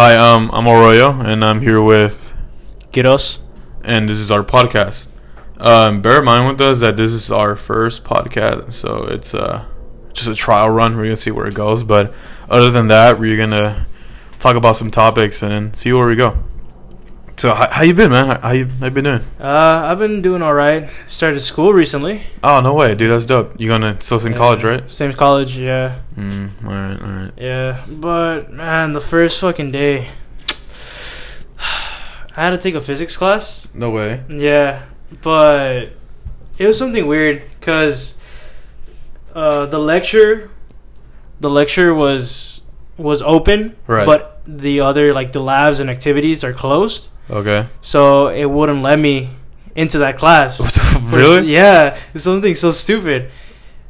Hi, um, I'm Arroyo, and I'm here with, Giros. and this is our podcast. Um, bear in mind with us that this is our first podcast, so it's uh just a trial run. We're gonna see where it goes, but other than that, we're gonna talk about some topics and see where we go. So, how, how you been, man? How, how you how you been doing? Uh, I've been doing all right. Started school recently. Oh no way, dude, that's dope. You gonna still in college, right? Same college, yeah, Mm, all right, all right. yeah. But man, the first fucking day, I had to take a physics class. No way. Yeah, but it was something weird because uh, the lecture, the lecture was was open, Right. but the other like the labs and activities are closed, Okay. so it wouldn't let me into that class. really? Yeah, it's something so stupid.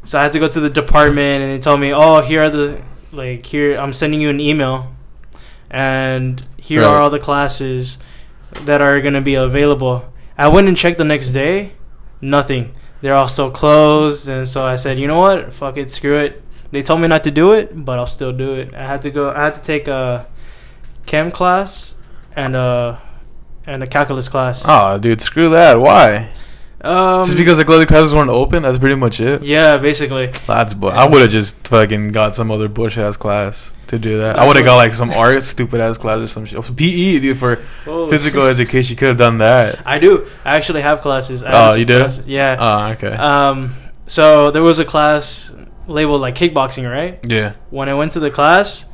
So I had to go to the department and they told me, "Oh, here are the like here I'm sending you an email, and here Right. are all the classes that are gonna be available." I went and checked the next day, nothing. They're all still closed, and so I said, "You know what? Fuck it, screw it." They told me not to do it, but I'll still do it. I had to go. I had to take a chem class and a and a calculus class. Oh, dude, screw that. Why? Um, Just because the other classes weren't open? That's pretty much it. Yeah, basically. That's bu- I would have just fucking got some other bush ass class to do that. I would have got like some art stupid ass class or some shit. PE dude for Whoa. physical education. You could have done that. I do. I actually have classes. I Oh, you do? classes. Yeah. Oh, okay. Um. So there was a class labeled like kickboxing, right? yeah. When I went to the class,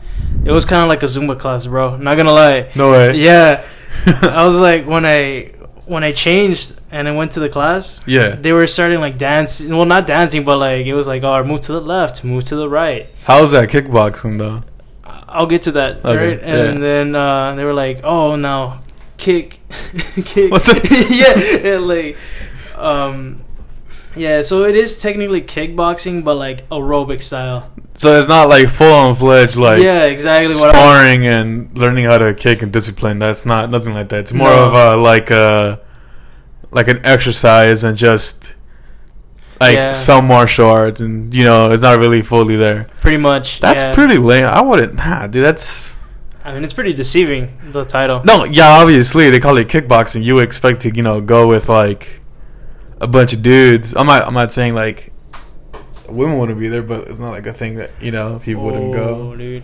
it was kind of like a Zumba class, bro. Not gonna lie. No way. Yeah. I was like when I when I changed and I went to the class, Yeah. they were starting like dancing. Well, not dancing, but like it was like, oh, move to the left, move to the right. How's that kickboxing though? I'll get to that, Okay, right? And yeah. then uh, they were like, "Oh, now kick, kick." What the- yeah, and like, um, yeah. So it is technically kickboxing, but like aerobic style. So it's not like full on fledged like yeah, exactly. Sparring and learning how to kick and discipline. That's not nothing like that. It's more No. of a like a like an exercise and just like Yeah. some martial arts and you know it's not really fully there. pretty much. That's yeah. pretty lame. I wouldn't, nah, dude. That's I mean, it's pretty deceiving. The title. no, yeah. Obviously, they call it kickboxing. You expect to, you know, go with like a bunch of dudes. I'm not, I'm not saying like women wouldn't be there, but it's not like a thing that you know people wouldn't go. Oh, dude.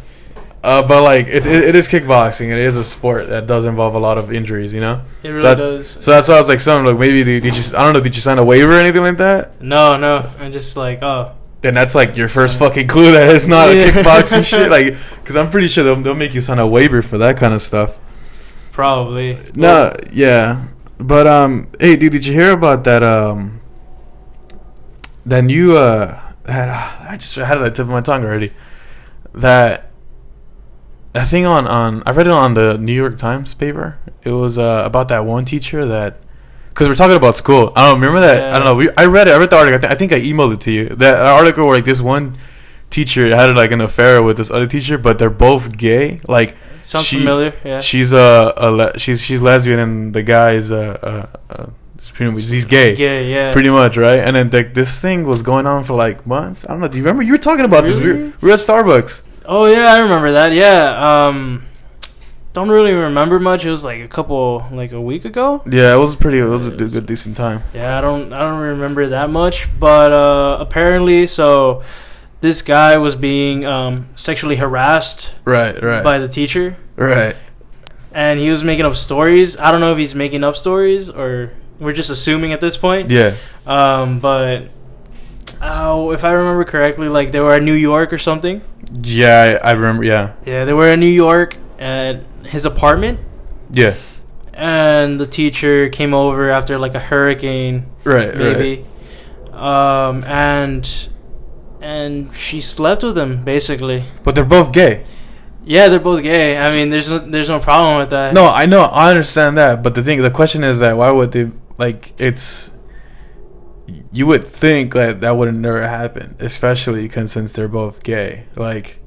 Uh, but like it, it, it is kickboxing. It is a sport that does involve a lot of injuries. You know, It really that- does. so that's why I was like, something like maybe did, did you? I don't know. Did you sign a waiver or anything like that? No, no. I'm just like, oh, Then that's like your first fucking clue that it's not Yeah. a kickboxing shit. Like, because I'm pretty sure they'll, they'll make you sign a waiver for that kind of stuff. probably. No, yeah, but um, hey, dude, did you hear about that? Um, that new uh, that, I just had it at the tip of my tongue already. That that thing on on I read it on the New York Times paper. It was uh about that one teacher that because we're talking about school. I don't remember that. I don't know. We, I read it. I read the article. I, th- I think I emailed it to you. That article where like this one teacher had like an affair with this other teacher, but they're both gay. Like Sounds she- familiar. Yeah. She's a, a le- she's she's lesbian and the guy is a, uh, uh pretty much he's gay. Yeah, yeah. Pretty much, right? And then like this thing was going on for like months. I don't know. Do you remember? You were talking about this. We were, Really? we were at Starbucks. Oh yeah, I remember that. Yeah. Um, don't really remember much. It was like a couple, like a week ago. Yeah, it was pretty. It was a good, good decent time. Yeah, I don't, I don't remember that much. But uh, apparently, so this guy was being um, sexually harassed Right, right, by the teacher, right. and he was making up stories. I don't know if he's making up stories or we're just assuming at this point. Yeah, Um, but. Oh, if I remember correctly, like they were in New York or something. yeah. I, I remember. Yeah, Yeah, they were in New York at his apartment, yeah. and the teacher came over after like a hurricane Right, right. maybe um and and she slept with him basically But they're both gay. yeah they're both gay i mean there's no there's no problem with that No, I know. I understand that. But the thing, the question is that why would they like? It's you would think that that would have never happen, especially 'cause since they're both gay. Like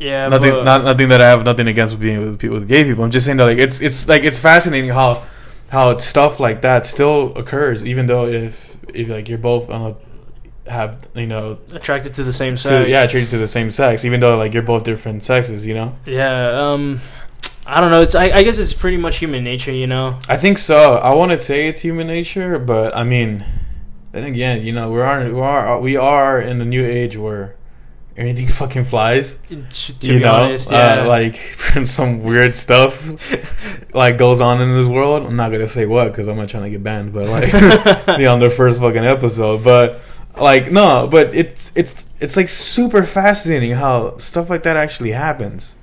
yeah nothing, but- not nothing that I have nothing against with being with people with gay people. I'm just saying that like it's it's like it's fascinating how how stuff like that still occurs, even though if if like you're both on a have you know attracted to the same to, sex yeah treated to the same sex, even though like you're both different sexes, you know. yeah um I don't know. It's I, I guess it's pretty much human nature, you know. I think so. I want to say it's human nature, but I mean, then again, you know, we are we are we are in the new age where anything fucking flies. To, to you be know, honest, uh, like some weird stuff like goes on in this world. I'm not gonna say what because I'm not trying to get banned, but like on the first fucking episode, but. Like no, but it's it's it's like super fascinating how stuff like that actually happens.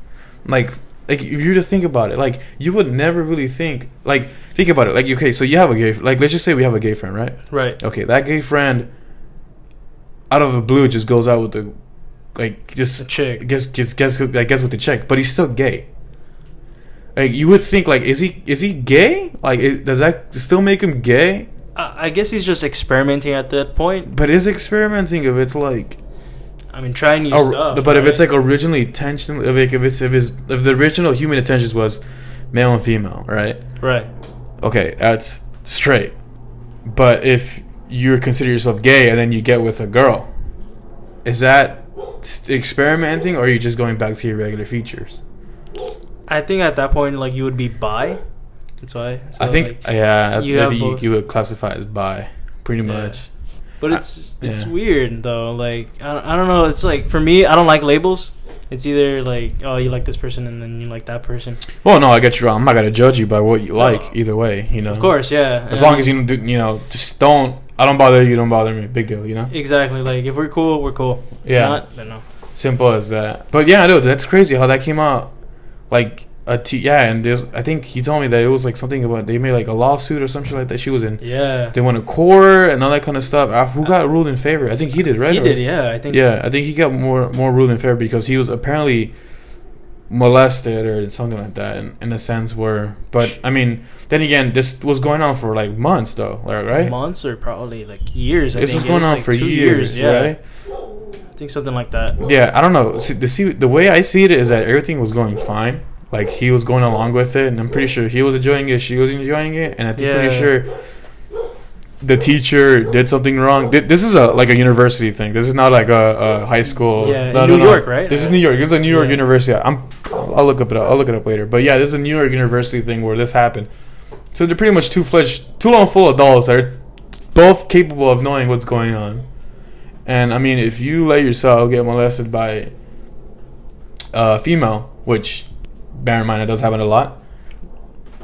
Like like if you to think about it, like you would never really think like think about it. Like okay, so you have a gay like let's just say we have a gay friend, right? right. Okay, that gay friend out of the blue just goes out with the like just chick. guess just guess I guess with the chick, but he's still gay. Like you would think like is he is he gay? Like it, does that still make him gay? I, guess he's just experimenting at that point. But is experimenting if it's like I mean, trying new or- stuff. but if it's like originally intentional if, like, if it's if his if the original human intentions was male and female, right? right, okay, that's straight. But if you consider yourself gay and then you get with a girl, is that experimenting or are you just going back to your regular features? I think at that point, like you would be bi. That's why. So, I think, like- yeah, you you, have you, you would classify as bi, pretty Yeah. much. but I- it's it's yeah. weird though. Like I, don't- I don't know. It's like for me, I don't like labels. It's either like oh you like this person and then you like that person. Well, no, I get you wrong. I'm not gonna judge you by what you like either way. You know, Of course, yeah. as long as you don't, you know, just don't. I don't bother you. Don't bother me. Big deal. You know. exactly like if we're cool, we're cool. If Yeah. Not, then no. Simple as that. But yeah, no, that's crazy how that came out. Like a t- yeah, and there's I think he told me that it was like something about they made like a lawsuit or some shit like that. She was in. Yeah. They went to court and all that kind of stuff. Uh, Who got ruled in favor? I think he did, right? He Or- did, yeah. I think. Yeah, I think he got more more ruled in favor because he was apparently molested or something like that in, in a sense where but I mean then again this was going on for like months though like, right Months or probably like years. I this was going on like for two years, Yeah. right I think something like that. yeah I don't know see, the see the way I see it is that everything was going fine like he was going along with it and I'm pretty sure he was enjoying it she was enjoying it and I'm pretty sure the teacher did something wrong. This is a like a university thing. This is not like a, a high school. Yeah, New York, right? This is New York. This is a New York Yeah. university. I'm. I'll look up it. I'll look it up later. But yeah, this is a New York university thing where this happened. So they're pretty much two fledged, two long full adults that are both capable of knowing what's going on. And I mean, if you let yourself get molested by a female, which bear in mind it does happen a lot.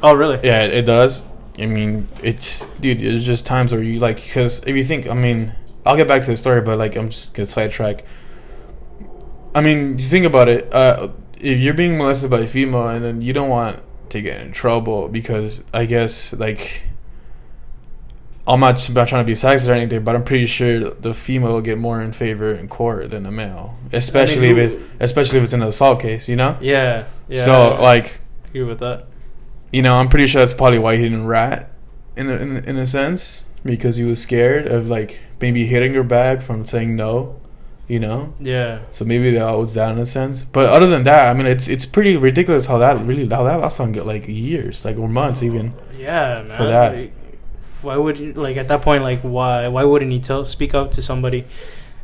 Oh, really? Yeah, it, it does. I mean, it's dude. There's just times where you like because if you think, I mean, I'll get back to the story, but like I'm just gonna sidetrack. I mean, you think about it. Uh, if you're being molested by a female and then you don't want to get in trouble because I guess like I'm not, trying to be sexist or anything, but I'm pretty sure the female will get more in favor in court than the male, especially who- if it, especially if it's an assault case, you know. Yeah. Yeah. so I like agree with that. you know, I'm pretty sure that's probably why he didn't rat, in a, in, in a sense, because he was scared of like maybe hitting her back from saying no, you know. Yeah. So maybe that was that in a sense. But other than that, I mean, it's it's pretty ridiculous how that really how that lasted on like years, like or months even. Yeah, man. For that. Like, why would you, like at that point like why why wouldn't he tell speak up to somebody?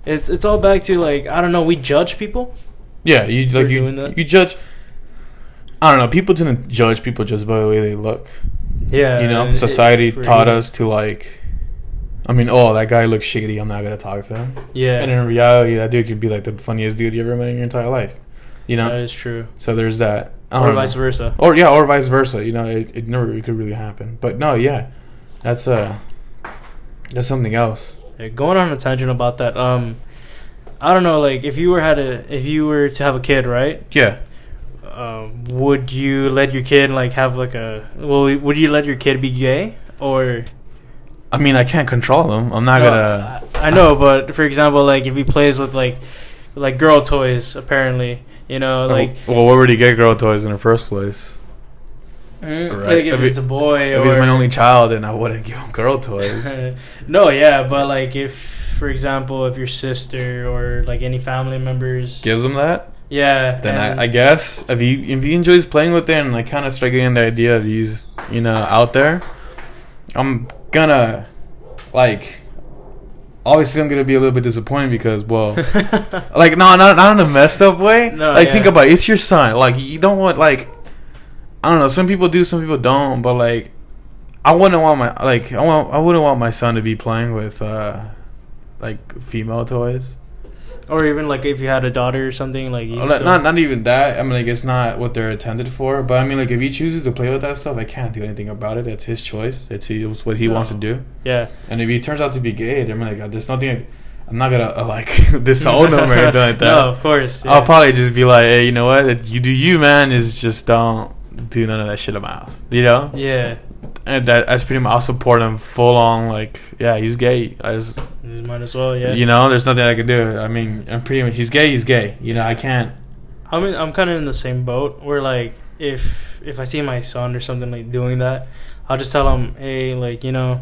It's it's all back to like I don't know. We judge people. Yeah, you like you you judge. I don't know. People didn't judge people just by the way they look. Yeah. You know, it- society for taught us to like. I mean, oh, that guy looks shady. I'm not gonna talk to him. Yeah. And in reality, that dude could be like the funniest dude you ever met in your entire life. You know. that is true. So there's that. Or don't vice know. versa. Or yeah, or vice versa. You know, it, it never it could really happen. But no, yeah, that's uh, that's something else. Yeah, going on a tangent about that. Um, I don't know. Like if you were had a if you were to have a kid, right? Yeah. Um, would you let your kid like have like a well? Would you let your kid be gay or? I mean, I can't control them. I'm not No, gonna. I, I know, but for example, like if he plays with like like girl toys, apparently, you know, like well, where would he get girl toys in the first place? Mm, right. like if If it's a boy If or he's my only child, then I wouldn't give him girl toys. no, yeah, but like if, for example, if your sister or like any family members, Gives him that, yeah, then I, I guess if he if he enjoys playing with it and like kind of start getting the idea of these, you know, out there, I'm gonna like. Obviously, I'm gonna be a little bit disappointed because, well, like no, not not in a messed up way. No, like yeah. think about it, it's your son. Like you don't want like I don't know. Some people do, some people don't. But like, I wouldn't want my like I want I wouldn't want my son to be playing with uh like female toys. Or even like if you had a daughter or something like you Not, not not even that. I mean, like it's not what they're intended for. But I mean, like if he chooses to play with that stuff, I can't do anything about it. It's his choice. It's his, what he wants to do. yeah. And if he turns out to be gay, I mean, like there's nothing. I'm not gonna uh, like disown him or anything like that. no, of course. I'll probably just be like, hey, you know what? You do you, man. Is just don't do none of that shit in my house. You know, Yeah. and that that's pretty much. I'll support him full on. Like, yeah, he's gay. I just, might as well, yeah. you know, there's nothing I can do. I mean, I'm pretty much. He's gay. He's gay. You know, I can't. I mean, I'm kind of in the same boat where like if if I see my son or something like doing that, I'll just tell him, hey, like you know,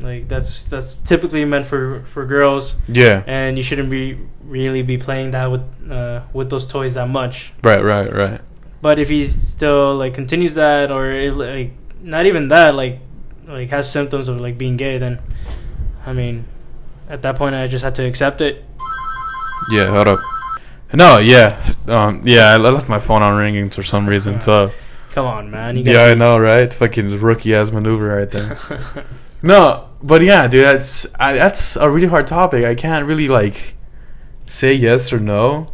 like that's that's typically meant for for girls, Yeah. and you shouldn't be really be playing that with uh, with those toys that much. Right. Right. Right. But if he still like continues that, or it, like not even that, like like has symptoms of like being gay, then I mean, at that point, I just had to accept it. Yeah. Hold up. No. Yeah. Um. Yeah. I left my phone on ringing for some reason. So. Come on, man. You Yeah, I know, right? Fucking rookie ass maneuver right there. No, but yeah, dude, that's I, that's a really hard topic. I can't really like say yes or no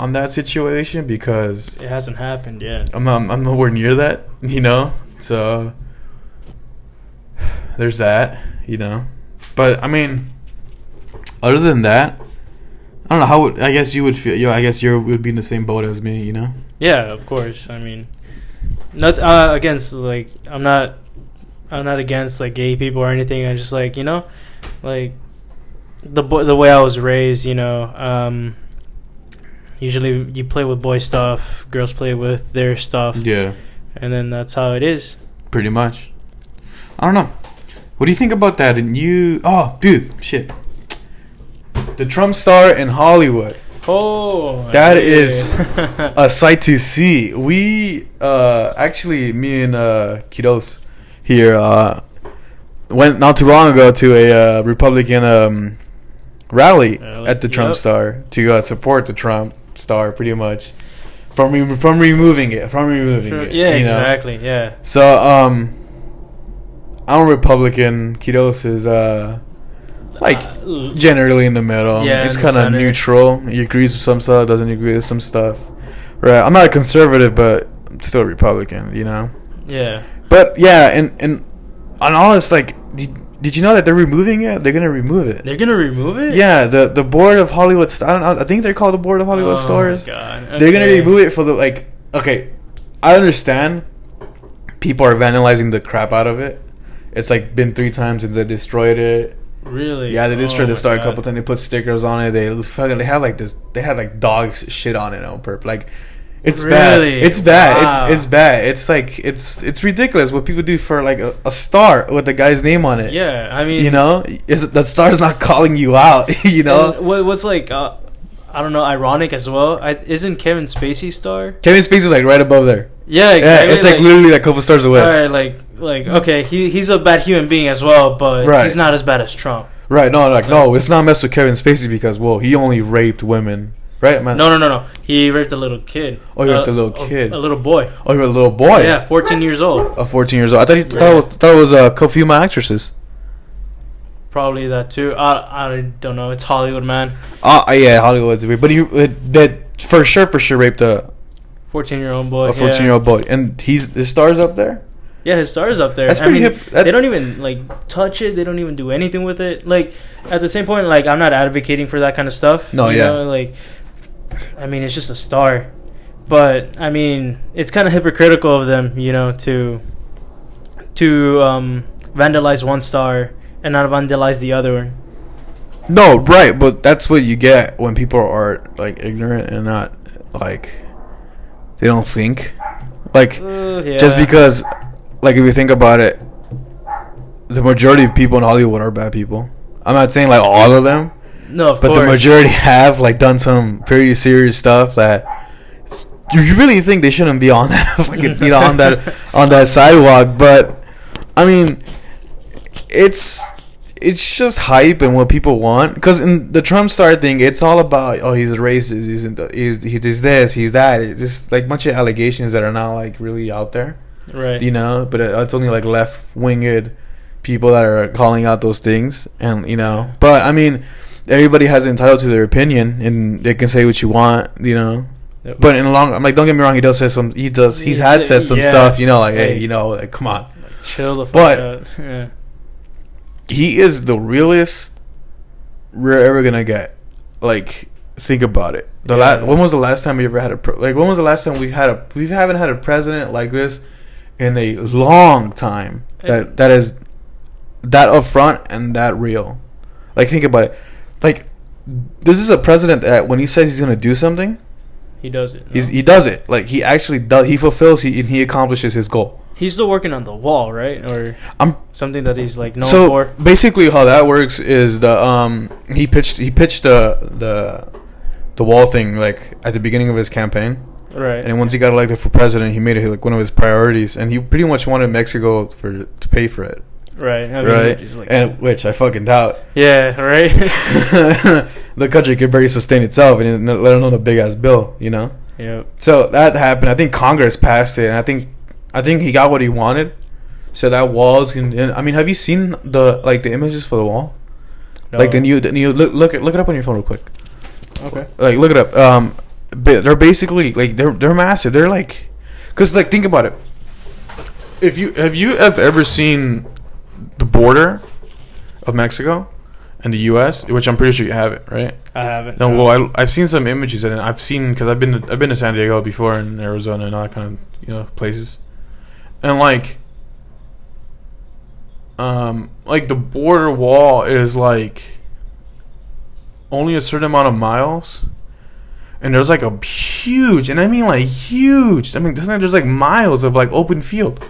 on that situation because it hasn't happened yet. I'm I'm, I'm nowhere near that, you know. So there's that, you know. But I mean, other than that, I don't know how. Would, I guess you would feel. Yeah, I guess you would be in the same boat as me, you know. Yeah, of course. I mean, not uh, against like I'm not I'm not against like gay people or anything. I just like you know, like the bo- the way I was raised. You know, um, usually you play with boy stuff, girls play with their stuff, Yeah, and then that's how it is. pretty much. I don't know. What do you think about that? And you, oh, dude, shit. The Trump star in Hollywood. Oh, That yeah. is a sight to see. We uh actually me and uh Kidos here uh went not too long ago to a uh, Republican um rally Rally, at the Trump yep. star to uh, support the Trump star pretty much from re- from removing it from removing it. yeah, you know? exactly. Yeah, So um I'm a Republican. Kidos is uh like Uh, generally in the middle. Yeah, it's kind of neutral. He agrees with some stuff, doesn't agree with some stuff. Right. I'm not a conservative, but I'm still a Republican. You know. yeah. But yeah, and and on all this, like, did, you know that they're removing it? They're gonna remove it. They're gonna remove it. Yeah, the the board of Hollywood. St- I don't know. I think they're called the board of Hollywood Oh, my God. They're gonna remove it for the like. Okay, I understand. People are vandalizing the crap out of it. It's like been three times since they destroyed it. Really? Yeah, they destroyed Oh the star a couple times. They put stickers on it. They fucking they had like this. They had like dogs shit on it on purpose. Like, it's bad. It's bad. Wow. It's it's bad. It's like it's it's ridiculous what people do for like a, a star with the guy's name on it. Yeah, I mean, you know, is the star's not calling you out. you know, what, what's like, uh, I don't know, ironic as well. I, isn't Kevin Spacey star? Kevin Spacey's like right above there. Yeah, Yeah, it's like, literally a couple stars away. Like, like, okay, he he's a bad human being as well, but Right. he's not as bad as Trump. Right? No, like no, it's not messed with Kevin Spacey because whoa, he only raped women. Right, man. No, no, no, no. He raped a little kid. Oh, he raped Uh, a little kid. A, little boy. Oh, you're a little boy. Yeah, 14 years old. A 14 years old. I thought he thought, it was, thought it was a couple female actresses. Probably that too. I, I don't know. It's Hollywood, man. Uh, yeah, Hollywood's weird, but he it, that for sure, for sure raped a 14 year old boy. a 14 year old boy, and he's his stars up there. Yeah, his star's up there. That's I pretty mean, hip. That- they don't even like touch it. They don't even do anything with it. Like at the same point, like I'm not advocating for that kind of stuff. No, you yeah. know, like I mean, it's just a star, but I mean, it's kind of hypocritical of them, you know, to to um, vandalize one star and not vandalize the other. One. No, right, but that's what you get when people are like ignorant and not like they don't think. Like Uh, yeah. just because, like if you think about it, the majority of people in Hollywood are bad people. I'm not saying like all of them, no, of but course. the majority have like done some pretty serious stuff that you you really think they shouldn't be on that fucking you know on that on that sidewalk. But I mean, it's it's just hype and what people want. Because in the Trump star thing, it's all about oh he's a racist, he's in the, he's he's this, he's that. It's just like a bunch of allegations that are not like really out there, Right. you know. But uh, it's only like left winged people that are calling out those things, and you know. But I mean, everybody has an entitled to their opinion, and they can say what you want, you know. Yep. But in the long, I'm like, don't get me wrong, he does say some, he does, he's had said some Yeah. stuff, you know, like, hey, you know, like, come on. chill the fuck But- out. Yeah. he is the realest we're ever gonna get. Like, think about it. The Yeah. la- when was the last time we ever had a pre- like? When was the last time we had a we haven't had a president like this in a long time that that is that upfront and that real. Like, think about it. Like, this is a president that when he says he's gonna do something, He does it. no? he's, he does it. Like, he actually does. He fulfills. He and he accomplishes his goal. He's still working on the wall, right? Or I'm something that he's like known so for. basically how that works is the um he pitched he pitched the the the wall thing like at the beginning of his campaign Right. and once he got elected for president he made it like one of his priorities and he pretty much wanted Mexico for to pay for it right. I mean, right like- and which I fucking doubt yeah. Right. the country could barely sustain itself and let alone a big ass bill you know yeah. so that happened I think Congress passed it and I think I think he got what he wanted so that walls can and, I mean have you seen the like the images for the wall No. like the new, the new look look it look it up on your phone real quick. Okay. Like look it up. Um, they're basically like they're they're massive. They're like, cause like think about it. If you have you have ever seen the border of Mexico and the U.S., which I'm pretty sure you have it, right? I have it. No, well, I, I've seen some images and I've seen because I've been to, I've been to San Diego before and Arizona and all that kind of you know places, and like, um, like the border wall is like only a certain amount of miles, and there's like a huge, and I mean like huge. I mean, there's like miles of like open field.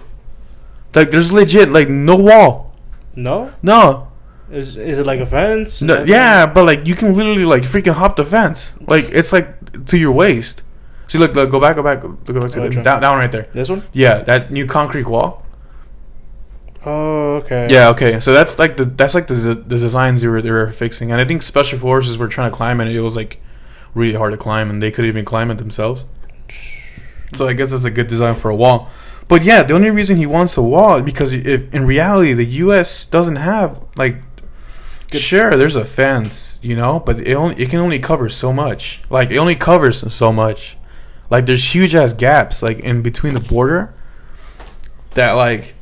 Like there's legit like no wall, No. no, Is is it like a fence? no, yeah, but like you can literally like freaking hop the fence. Like it's like to your waist. See, look, look go back, go back, go back to Which the, one? down, down right there. This one. Yeah, that new concrete wall. Oh, okay. Yeah, okay. So that's like the that's like the the designs they were they were fixing, and I think special forces were trying to climb it. and It was like really hard to climb, and they couldn't even climb it themselves. So I guess that's a good design for a wall. But yeah, the only reason he wants a wall is because if in reality the U.S. doesn't have like. Sure, there's a fence, you know, but it only it can only cover so much. Like it only covers so much. Like there's huge ass gaps like in between the border that like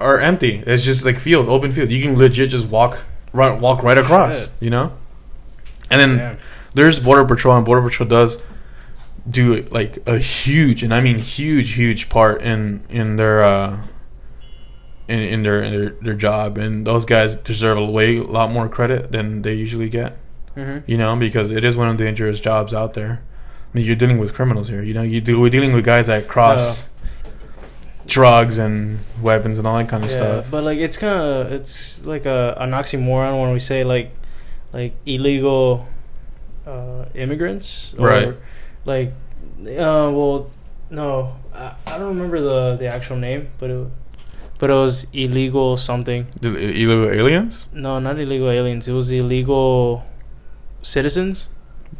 are empty. It's just like field, open field. You can legit just walk right walk right across, Shit. you know? And then Damn. there's border patrol and border patrol does do like a huge and I mean huge huge part in in their uh in, in their in their, their job and those guys deserve a way a lot more credit than they usually get Mhm. you know because it is one of the dangerous jobs out there I mean you're dealing with criminals here you know you do, we're dealing with guys that cross drugs and weapons and all that kind of Yeah, stuff but like it's kind of it's like a an oxymoron when we say like like illegal uh, immigrants, or Right. Like, uh, well, no, I, I don't remember the the actual name, but it but it was illegal something. Illegal aliens No, not illegal aliens. It was illegal citizens.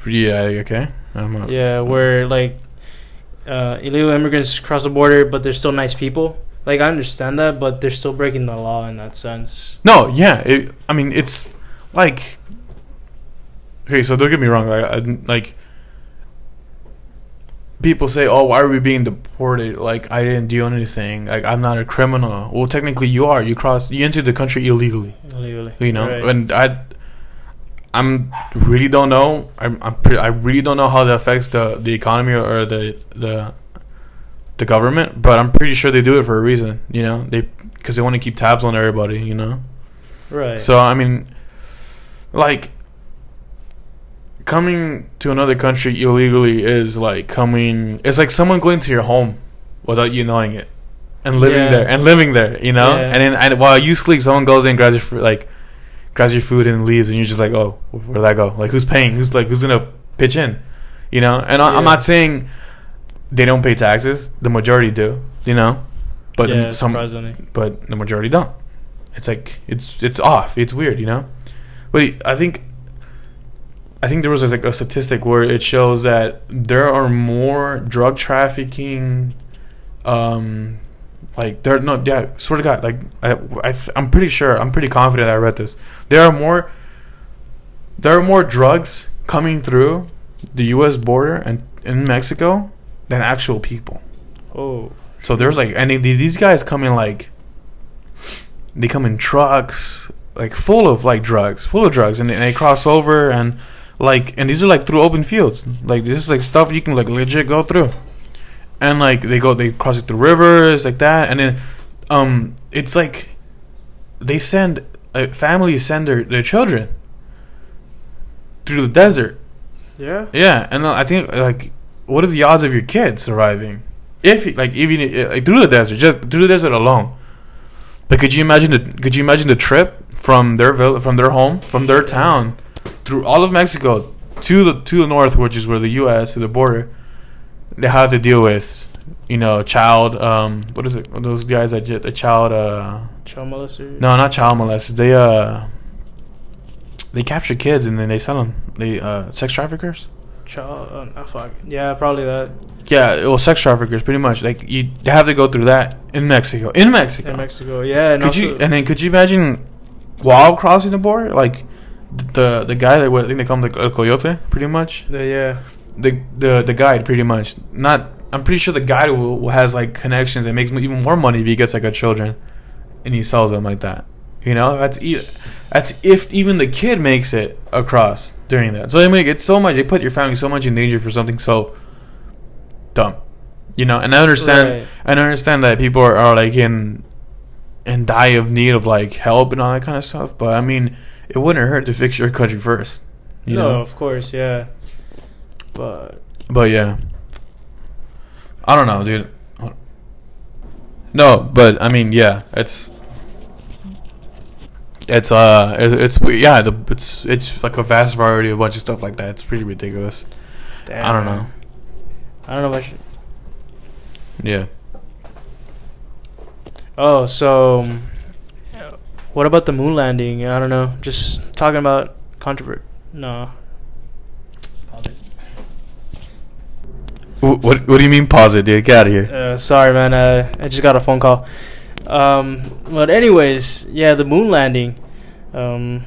yeah okay I'm not, Yeah, where like uh, illegal immigrants cross the border, but they're still nice people. Like I understand that, but they're still breaking the law in that sense. No, yeah. It, I mean, it's like okay. So don't get me wrong. Like, I, like people say, "Oh, why are we being deported?" Like I didn't do anything. Like I'm not a criminal. Well, technically, you are. You crossed. You entered the country illegally. Illegally, You know, Right. and I. I'm really don't know. I'm, I'm pretty, I really don't know how that affects the, the economy or the the the government, but I'm pretty sure they do it for a reason. You know, they because they want to keep tabs on everybody. You know. right. So I mean, like coming to another country illegally is like coming. It's like someone going to your home without you knowing it, and living Yeah. there and living there. You know, Yeah. and then and while you sleep, someone goes in, grabs your food, like grabs your food and leaves, and you're just like, oh, where'd that go? Like who's paying? Who's like who's gonna pitch in? You know, and Yeah. I'm not saying they don't pay taxes. The majority do. You know, but yeah, some but the majority don't. It's like it's it's off. It's weird, you know. But I think I think there was like a statistic where it shows that there are more drug trafficking, um, like there no yeah swear to God like I, I I'm pretty sure I'm pretty confident I read this. There are more there are more drugs coming through the U.S. border and in Mexico than actual people. Oh, So there's like, and they- these guys come in like, they come in trucks, like full of like drugs, full of drugs, and and they cross over and like, and these are like through open fields, like this is like stuff you can like legit go through, and like they go, they cross it through rivers like that, and then, um, it's like, they send uh, families send their their children through the desert yeah. yeah, and uh, I think like, what are the odds of your kid surviving? If like even uh, like through the desert, just through the desert alone. But could you imagine the could you imagine the trip from their vill- from their home from their town through all of Mexico to the to the north, which is where the U.S. to the border, they have to deal with you know child um what is it those guys that get the child uh Child molester. no not child molesters they uh they capture kids and then they sell them they uh sex traffickers Child. Uh, fuck. Yeah, probably that. Yeah, well, sex traffickers, pretty much. Like you have to go through that in Mexico. In Mexico, In Mexico. Yeah. And could you? And then could you imagine while crossing the border, like the the guy that I think they call him the el coyote, pretty much. the, yeah. The the the guide, pretty much. Not. I'm pretty sure the guide will, will has like connections and makes even more money if he gets like a children, and he sells them like that. You know, that's e- that's if even the kid makes it across during that. So I mean, it's so much. They put your family so much in danger for something so dumb. You know, and I understand. Right. I understand that people are, are like in in dire of need of like help and all that kind of stuff. But I mean, it wouldn't hurt to fix your country first. You no, know. of course, yeah. But But yeah, I don't know, dude. No, but I mean, yeah, it's it's uh, it, it's yeah, the it's it's like a vast variety of a bunch of stuff like that. It's pretty ridiculous. damn, I don't man. know. I don't know if I should. Yeah. Oh, so what about the moon landing? I don't know. Just talking about controversy. No. Pause it. What what, what do you mean? Pause it, dude. Get out of here. Uh, sorry, man. Uh, I just got a phone call. Um, but anyways, yeah, the moon landing. Um,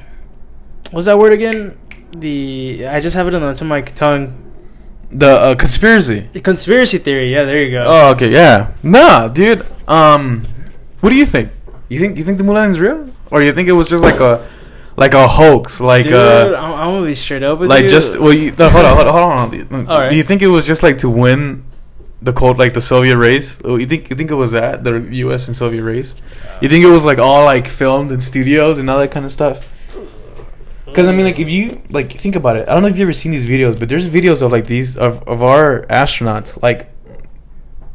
what's that word again? The I just have it on the tip of my tongue. The uh, conspiracy. The conspiracy theory. Yeah, there you go. Oh, okay, yeah. Nah, dude. Um, what do you think? You think you think the moon is real, or you think it was just like a like a hoax, like Dude, uh, I'm, I'm gonna be straight up with like you. just well, you, no, hold on, hold on, hold on. All right. Do you think it was just like to win the cold, like the Soviet race? Oh, You think you think it was that the U.S. and Soviet race? You think it was like all like filmed in studios and all that kind of stuff? Because I mean, like if you like think about it, I don't know if you have ever seen these videos, but there's videos of like these of of our astronauts like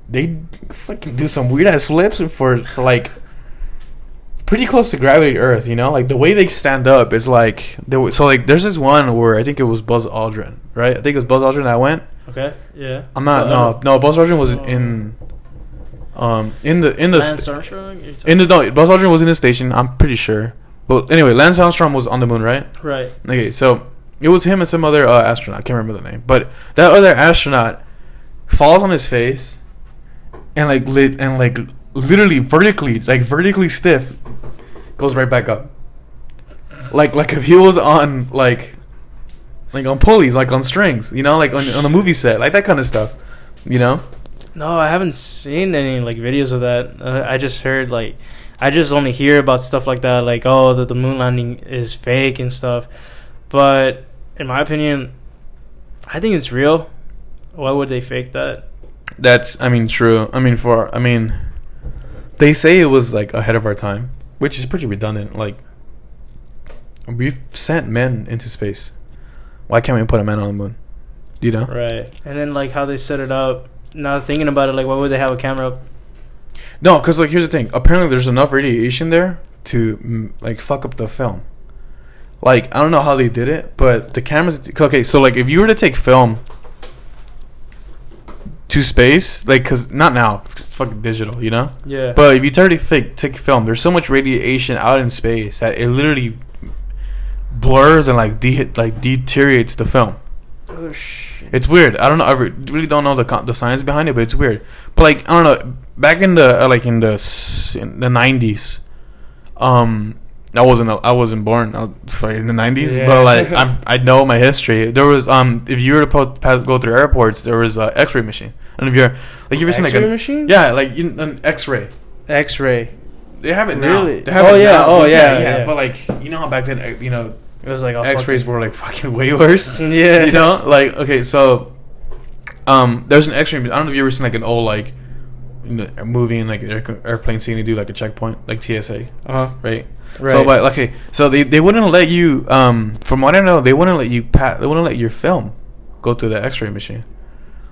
they fucking do some weird ass flips for for like pretty close to gravity Earth. You know, like the way they stand up is like was, so like there's this one where I think it was Buzz Aldrin, right? I think it was Buzz Aldrin that went. Okay. Yeah. I'm not Uh, no no Buzz Aldrin was in um in the in the Lance Armstrong. In the no Buzz Aldrin was in the station. I'm pretty sure. But anyway, Lance Armstrong was on the moon, right? right. Okay, so it was him and some other uh, astronaut. I can't remember the name, but that other astronaut falls on his face and like lit and like literally vertically, like vertically stiff, goes right back up. Like like if he was on like like on pulleys, like on strings, you know, like on on a movie set, like that kind of stuff, you know. No, I haven't seen any like videos of that. Uh, I just heard like, I just only hear about stuff like that, like oh, that the moon landing is fake and stuff. But in my opinion, I think it's real. Why would they fake that? That's I mean true. I mean for I mean they say it was like ahead of our time, which is pretty redundant. Like we've sent men into space. Why can't we put a man on the moon? You know? Right. And then like how they set it up. Now thinking about it, like why would they have a camera up? No, because like here's the thing. Apparently, there's enough radiation there to mm, like fuck up the film. Like I don't know how they did it, but the cameras. Okay, so like if you were to take film to space, like, cause not now, it's 'cause it's fucking digital, you know. Yeah. But if you try to fake, take film, there's so much radiation out in space that it literally blurs and like de- like deteriorates the film. oh. It's weird. I don't know. I re- really don't know the con- the science behind it, but it's weird. But like I don't know. Back in the uh, like in the s- in the nineties, um, I wasn't I wasn't born I was, in the nineties, Yeah. but like I I know my history. There was um if you were to pass, go through airports, there was a X-ray machine. And if you're like you ever seen like a, machine? yeah like you, an X-ray. X-ray. They have it now. Really? They have Oh, it yeah. now. Oh, But yeah, yeah. But like you know how back then you know It was like X-rays were like fucking way worse. Yeah. you know, like okay, so um, there's an X-ray. I don't know if you ever seen like an old like you know, a movie in like air, airplane scene. They do like a checkpoint, like TSA, Uh huh. right? Right. So, but okay, so they, they wouldn't let you. Um, from what I know, they wouldn't let you pat. They wouldn't let your film go through the X-ray machine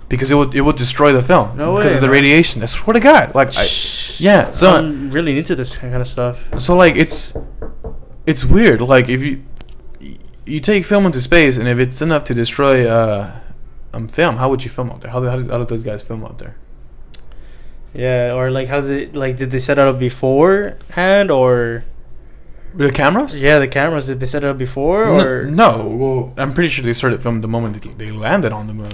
because it would it would destroy the film No because way, of the man. radiation. I swear to God, like I, yeah. So I'm really into this kind of stuff. so like it's it's weird. Like if you you take film into space, and if it's enough to destroy uh, um film, how would you film out there? How do, how do, how do those guys film out there? Yeah, or like how did like did they set it up beforehand or the cameras? yeah the cameras did they set it up before N- or no. Well, I'm pretty sure they started filming the moment that they landed on the moon.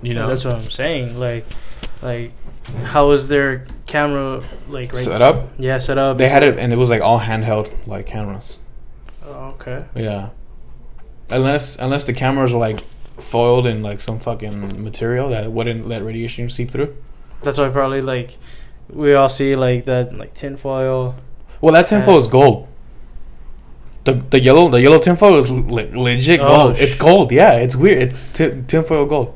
You Yeah, know, that's what I'm saying. Like, like how was their camera like right set up. Yeah, set up. They had it, and it was like all handheld like cameras. Oh, okay. Yeah. Unless unless the cameras were like foiled in like some fucking material that wouldn't let radiation seep through. That's why probably like we all see like that like tinfoil. Well, that tinfoil is gold. The the yellow the yellow tinfoil is le- legit Oh, gold. sh- it's gold. Yeah, it's weird. It's tin tinfoil gold.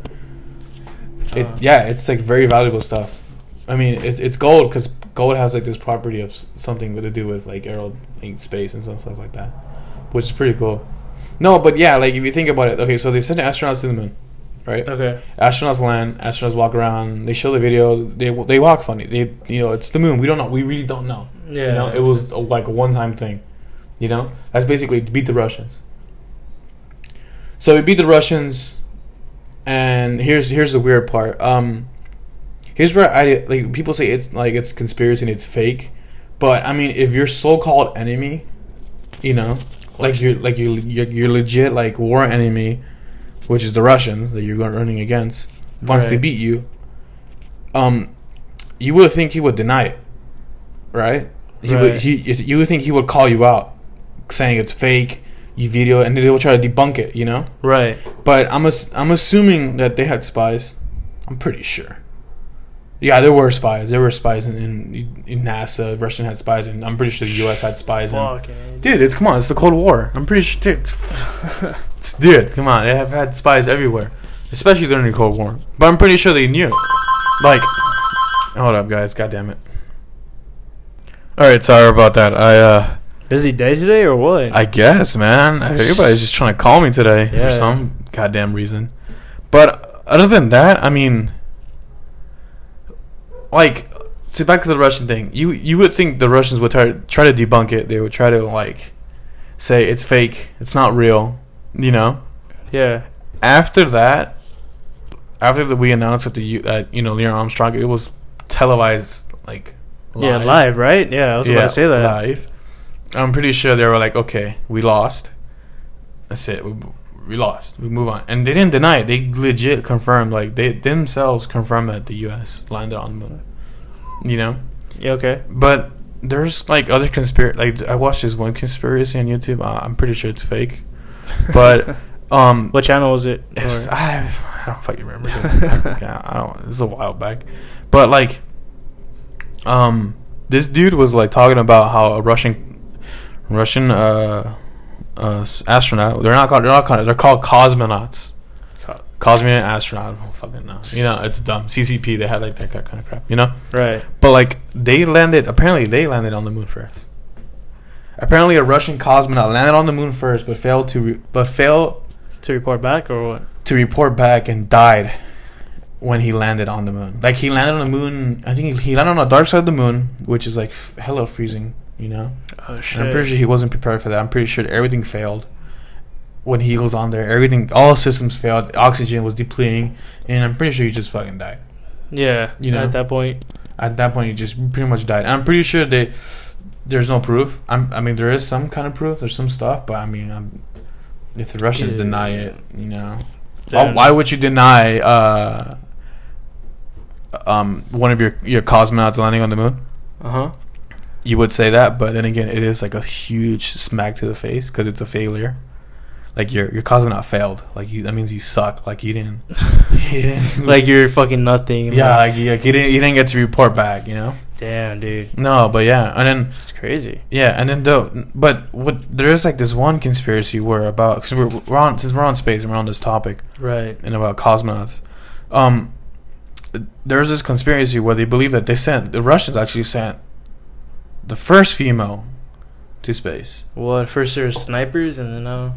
It Uh, yeah, it's like very valuable stuff. I mean, it, it's gold because gold has like this property of something to do with like aero like, space and some stuff like that, which is pretty cool. No, but yeah, like if you think about it, okay, so they sent astronauts to the moon, right? Okay. Astronauts land, astronauts walk around. They show the video. They they walk funny. They you know it's the moon. We don't know. We really don't know. Yeah. You know, it was a, like a one-time thing. You know, that's basically to beat the Russians. So we beat the Russians, and here's here's the weird part. Um, here's where I like people say it's like it's conspiracy and it's fake, but I mean if your so-called enemy, you know, like you're like you you're, you're legit like war enemy, which is the Russians that you're going running against, wants to beat you. Um, you would think he would deny it, right? He would he you would think he would call you out, saying it's fake. You video and they will try to debunk it. You know. Right. But I'm ass- I'm assuming that they had spies. I'm pretty sure. Yeah, there were spies. There were spies in, in, in NASA. Russian had spies, and I'm pretty sure the U.S. had spies. In, Fucking. dude, it's come on. It's the Cold War. I'm pretty sure. Dude, it's, it's- dude, come on. They have had spies everywhere, especially during the Cold War. But I'm pretty sure they knew. Like, hold up, guys. God damn it. All right, sorry about that. I uh, Busy day today or what? I guess, man. Everybody's just trying to call me today Yeah. for some goddamn reason. But other than that, I mean, like, to back to the Russian thing, you you would think the Russians would try try to debunk it. They would try to like say it's fake, it's not real. You know. yeah. After that, after that we announced that the U- that you know Neil Armstrong, it was televised like Yeah, live, right? Yeah, I was about to say that. live. I'm pretty sure they were like, okay, we lost. That's it. We, we lost. We move on, and they didn't deny it. They legit confirmed, like they themselves confirmed that the U.S. landed on the moon. You know, Yeah, okay. but there's like other conspiracy. Like I watched this one conspiracy on YouTube. Uh, I'm pretty sure it's fake, but um, What channel was it? I, I don't fucking remember. I, I don't. This is a while back, but like, um, this dude was like talking about how a Russian, Russian uh, uh, astronaut. They're not called. They're not called. They're called cosmonauts. Co- Cosmonaut astronaut. I fucking know. You know, it's dumb. CCP. They had like that kind of crap. You know, right. but like they landed. Apparently, they landed on the moon first. Apparently, a Russian cosmonaut landed on the moon first, but failed to. Re- but failed To report back or what? to report back and died when he landed on the moon. Like he landed on the moon. I think he, landed on the dark side of the moon, which is like f- hella freezing. You know. Oh And. I'm pretty sure he wasn't prepared for that. I'm pretty sure everything failed when he was on there. Everything, all systems failed. Oxygen was depleting, and I'm pretty sure he just fucking died. Yeah. You know? At that point. At that point, he just pretty much died. I'm pretty sure they there's no proof. I'm, I mean, there is some kind of proof. There's some stuff, but I mean, I'm, if the Russians Yeah. deny it, you know, why, why would you deny uh, um, one of your your cosmonauts landing on the moon? Uh-huh. You would say that, but then again, it is like a huge smack to the face because it's a failure. Like your your cosmonaut failed. Like you, that means you suck. Like you didn't. you didn't. Like you're fucking nothing. yeah, Like, like you, like you didn't. You didn't get to report back. You know. damn, dude. No, but yeah, and then It's crazy. Yeah, and then though, but what there is like this one conspiracy where about because we're, we're on since we're on space and we're on this topic Right. and about cosmonauts, um, there's this conspiracy where they believe that they sent the Russians actually sent the first female to space, What? First there's snipers, and then now.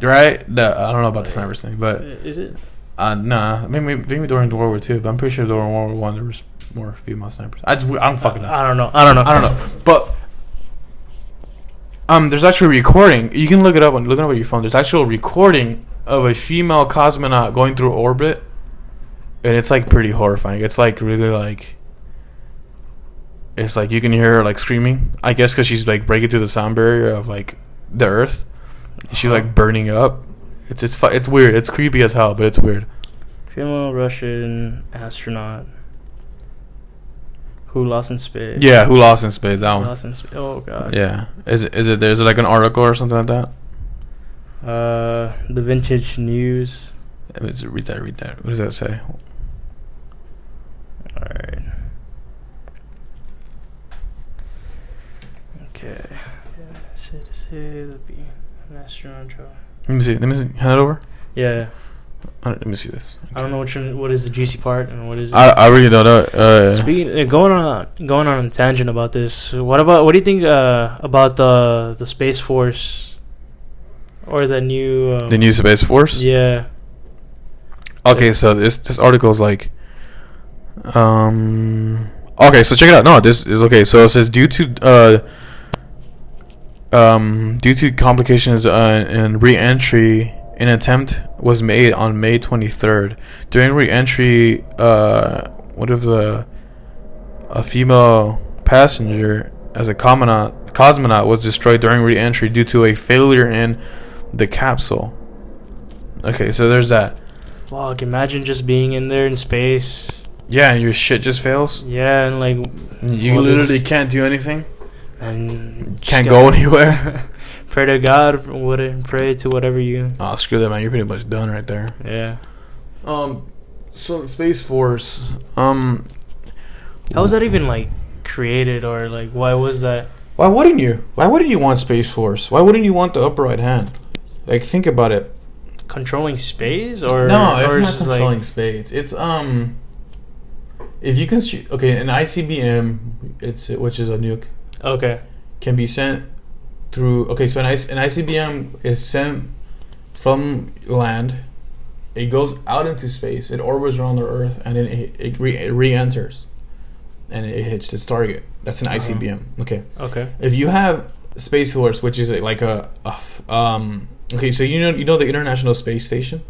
right? The, I don't know about the snipers thing, but Is it? uh, nah, maybe maybe during World War Two, but I'm pretty sure during World War One there was more female snipers. I just, I don't fucking know. I don't know. I don't know. I don't know, but um, there's actually a recording. You can look it up on look it up on your phone. There's actual recording of a female cosmonaut going through orbit, and it's like pretty horrifying. It's like really like. It's like you can hear her like screaming. I guess because she's like breaking through the sound barrier of like the Earth. She's Uh-huh. like burning up. It's it's fu- it's weird. It's creepy as hell, but it's weird. Female Russian astronaut who lost in space. Yeah, who lost in space? That one. Lost in space. Oh god. Yeah. Is it is it there's like an article or something like that? Uh, the vintage news. Let me Read that. Read that. What does that say? All right. Okay. Yeah, say to the be an astronaut. Let me see. Let me see. Hand it over. Yeah, Uh, Let me see this. I don't know which one, what is the juicy part and what is. it. I, I really don't know. Uh, Speaking uh, going on going on a tangent about this. What about what do you think uh, about the the space force or the new um, the new space force. Yeah. Okay, so this this article is like, um. Okay, so check it out. No, this is okay. So it says due to uh. Um, due to complications uh, in re-entry, an attempt was made on May 23rd. During re-entry, uh, what if the a female passenger as a cosmonaut cosmonaut was destroyed during re-entry due to a failure in the capsule. Okay, so there's that. Fuck! Imagine just being in there in space. Yeah, and your shit just fails. Yeah, and like You literally can't do anything. And Can't gotta go anywhere. pray to God, what pray to whatever you. oh, screw that, man. You're pretty much done right there. Yeah. Um, so the Space Force. Um, How was that even like created or like why was that? why wouldn't you? Why wouldn't you want Space Force? Why wouldn't you want the upper right hand? Like, think about it. Controlling space or no, it's or not just controlling space. It's um. If you can, shoot, okay, an ICBM, it's which is a nuke, okay. can be sent through. Okay, so an, IC, an ICBM is sent from land. It goes out into space. It orbits around the Earth, and then it, it, re, it re-enters, and it hits its target. That's an Uh-huh. ICBM. Okay. Okay. If you have Space Force, which is like a, a f- um. Okay, so you know you know the International Space Station.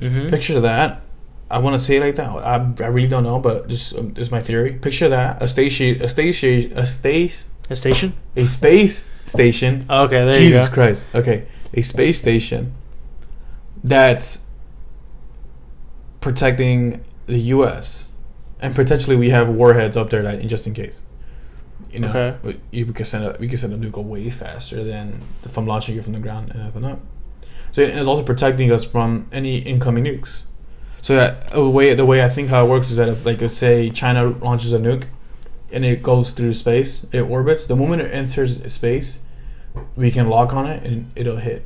Mm-hmm. Picture that. I want to say it like that. I, I really don't know, but just um, this is my theory. Picture that a station, a station, a space, A station. a space station. Okay, there Jesus you go. Christ. Okay, a space station that's protecting the U.S. and potentially we have warheads up there that just in case. You know, Okay. we- you we could send a we could send a nuke way faster than from launching it from the ground and everything up. So it is also protecting us from any incoming nukes. So uh, that the way the way I think how it works is that if like say China launches a nuke and it goes through space, it orbits. The moment it enters space, we can lock on it and it'll hit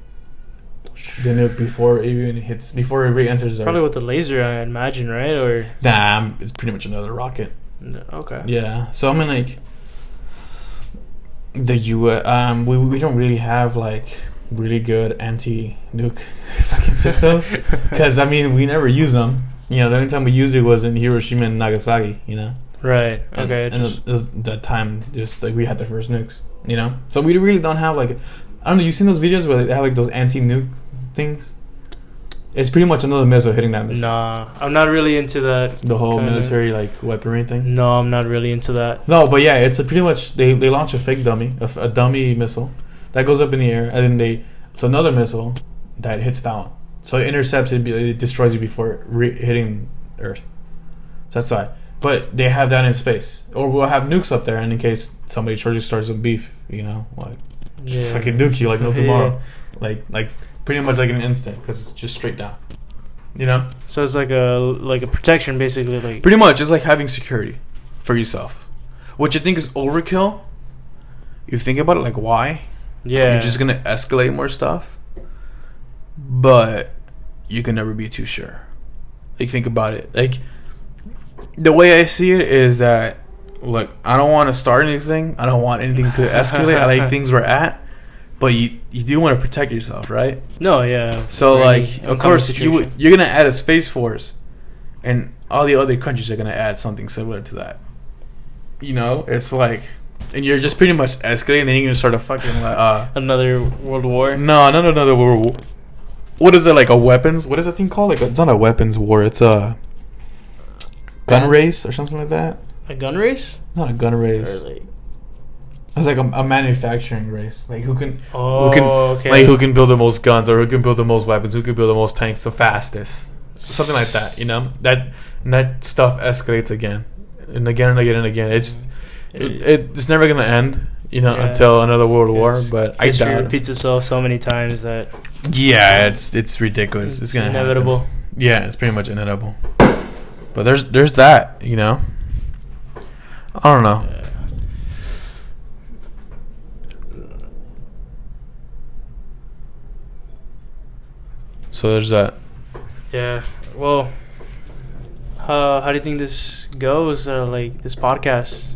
Then it, before it even hits before it re-enters. the- Probably with the laser, I imagine, right? Or Nah, it's pretty much another rocket. no, okay. Yeah. So I mean, like the U. Um, we we don't really have like really good anti-nuke fucking systems because I mean we never use them. You know, the only time we used it was in Hiroshima and Nagasaki. You know. Right. Okay. And just- that time, just like we had the first nukes. You know. So we really don't have like. I don't know. You seen those videos where they have like those anti-nuke things? It's pretty much another missile hitting that missile. Nah, I'm not really into that. The whole Kinda. military like weaponry thing. No, I'm not really into that. No, but yeah, it's a pretty much they they launch a fake dummy, a dummy missile that goes up in the air, and then they it's another missile that hits down. So it intercepts it, it destroys you before re- hitting Earth. So that's why. But they have that in space, or we'll have nukes up there, and in case somebody tries to start some beef, you know, like just fucking nuke you like no tomorrow, like like pretty much like an instant because it's just straight down. You know, So it's like a like a protection, basically. Like pretty much it's like having security for yourself, which you think is overkill. You think about it, like why? yeah, You're just gonna escalate more stuff, but you can never be too sure. Like think about it. Like the way I see it is that look, I don't want to start anything. I don't want anything to escalate. I like things we're at, but you you do want to protect yourself, right? no, yeah. So like, of course, you situation. would, you're gonna add a space force, and all the other countries are gonna add something similar to that. You know, it's like, and you're just pretty much escalating. Then you're gonna start a fucking like, uh, another world war. no, not another world. war. What is it like a weapons? What is that thing called? Like it's not a weapons war. It's a gun race or something like that. A gun race? Not a gun race. like, It's like a, a manufacturing race. Like who can oh, can- okay. like who can build the most guns or who can build the most weapons? Who can build the most tanks the fastest? Something like that. You know that and that stuff escalates again and again and again and again. It's it, it's never gonna end. You know Yeah. until another world war. But I History doubt. it. repeats itself so many times that Yeah, it's it's ridiculous. It's, it's, gonna happen. inevitable. Yeah, it's pretty much inevitable. But there's there's that, you know. I don't know. Yeah. So there's that. Yeah. Well, how how do you think this goes? Uh, like this podcast?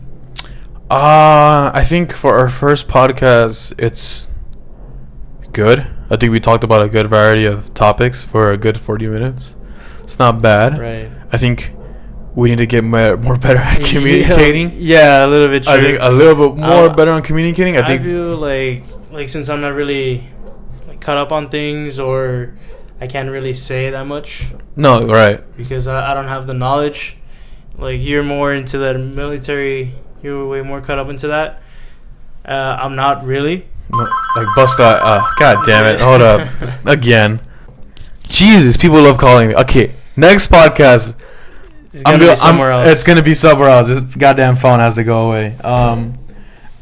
Uh I think for our first podcast, it's good. I think we talked about a good variety of topics for a good 40 minutes. It's not bad. Right. I think we need to get more, more better at communicating. Yeah, a little bit. True. I think a little bit more Uh, better on communicating. I I think feel like like since I'm not really like caught up on things or I can't really say that much no, right. because I, I don't have the knowledge. Like you're more into the military. You're way more caught up into that. Uh, I'm not really. No, like bust that. Uh, God damn it! Hold up, again. Jesus, people love calling me. Okay, next podcast. It's gonna go- be somewhere else. It's gonna be somewhere else. This goddamn phone has to go away. Um,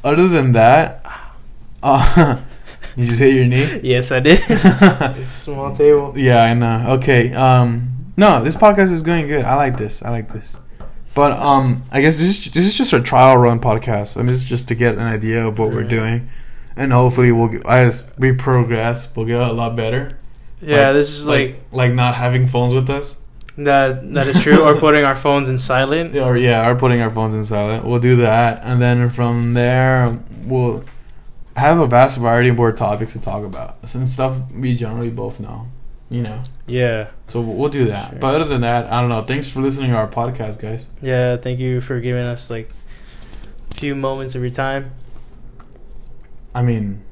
other than that, uh, you just hit your knee. Yes, I did. it's a small table. yeah, I know. Okay. Um, no, this podcast is going good. I like this. I like this. But um, I guess this is this is just a trial run podcast. I mean, it's just to get an idea of what we're doing, and hopefully we'll get, as we progress, we'll get a lot better. Yeah, Like- this is like, like not having phones with us. That. That is true. or putting our phones in silent. Or yeah, or putting our phones in silent. We'll do that, and then from there we'll have a vast variety of more topics to talk about and stuff we generally both know. You know, Yeah. so we'll do that. Sure. But other than that, I don't know. Thanks for listening to our podcast, guys. Yeah. Thank you for giving us like a few moments of your time. I mean,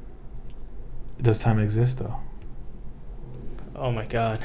does time exist though? Oh my god.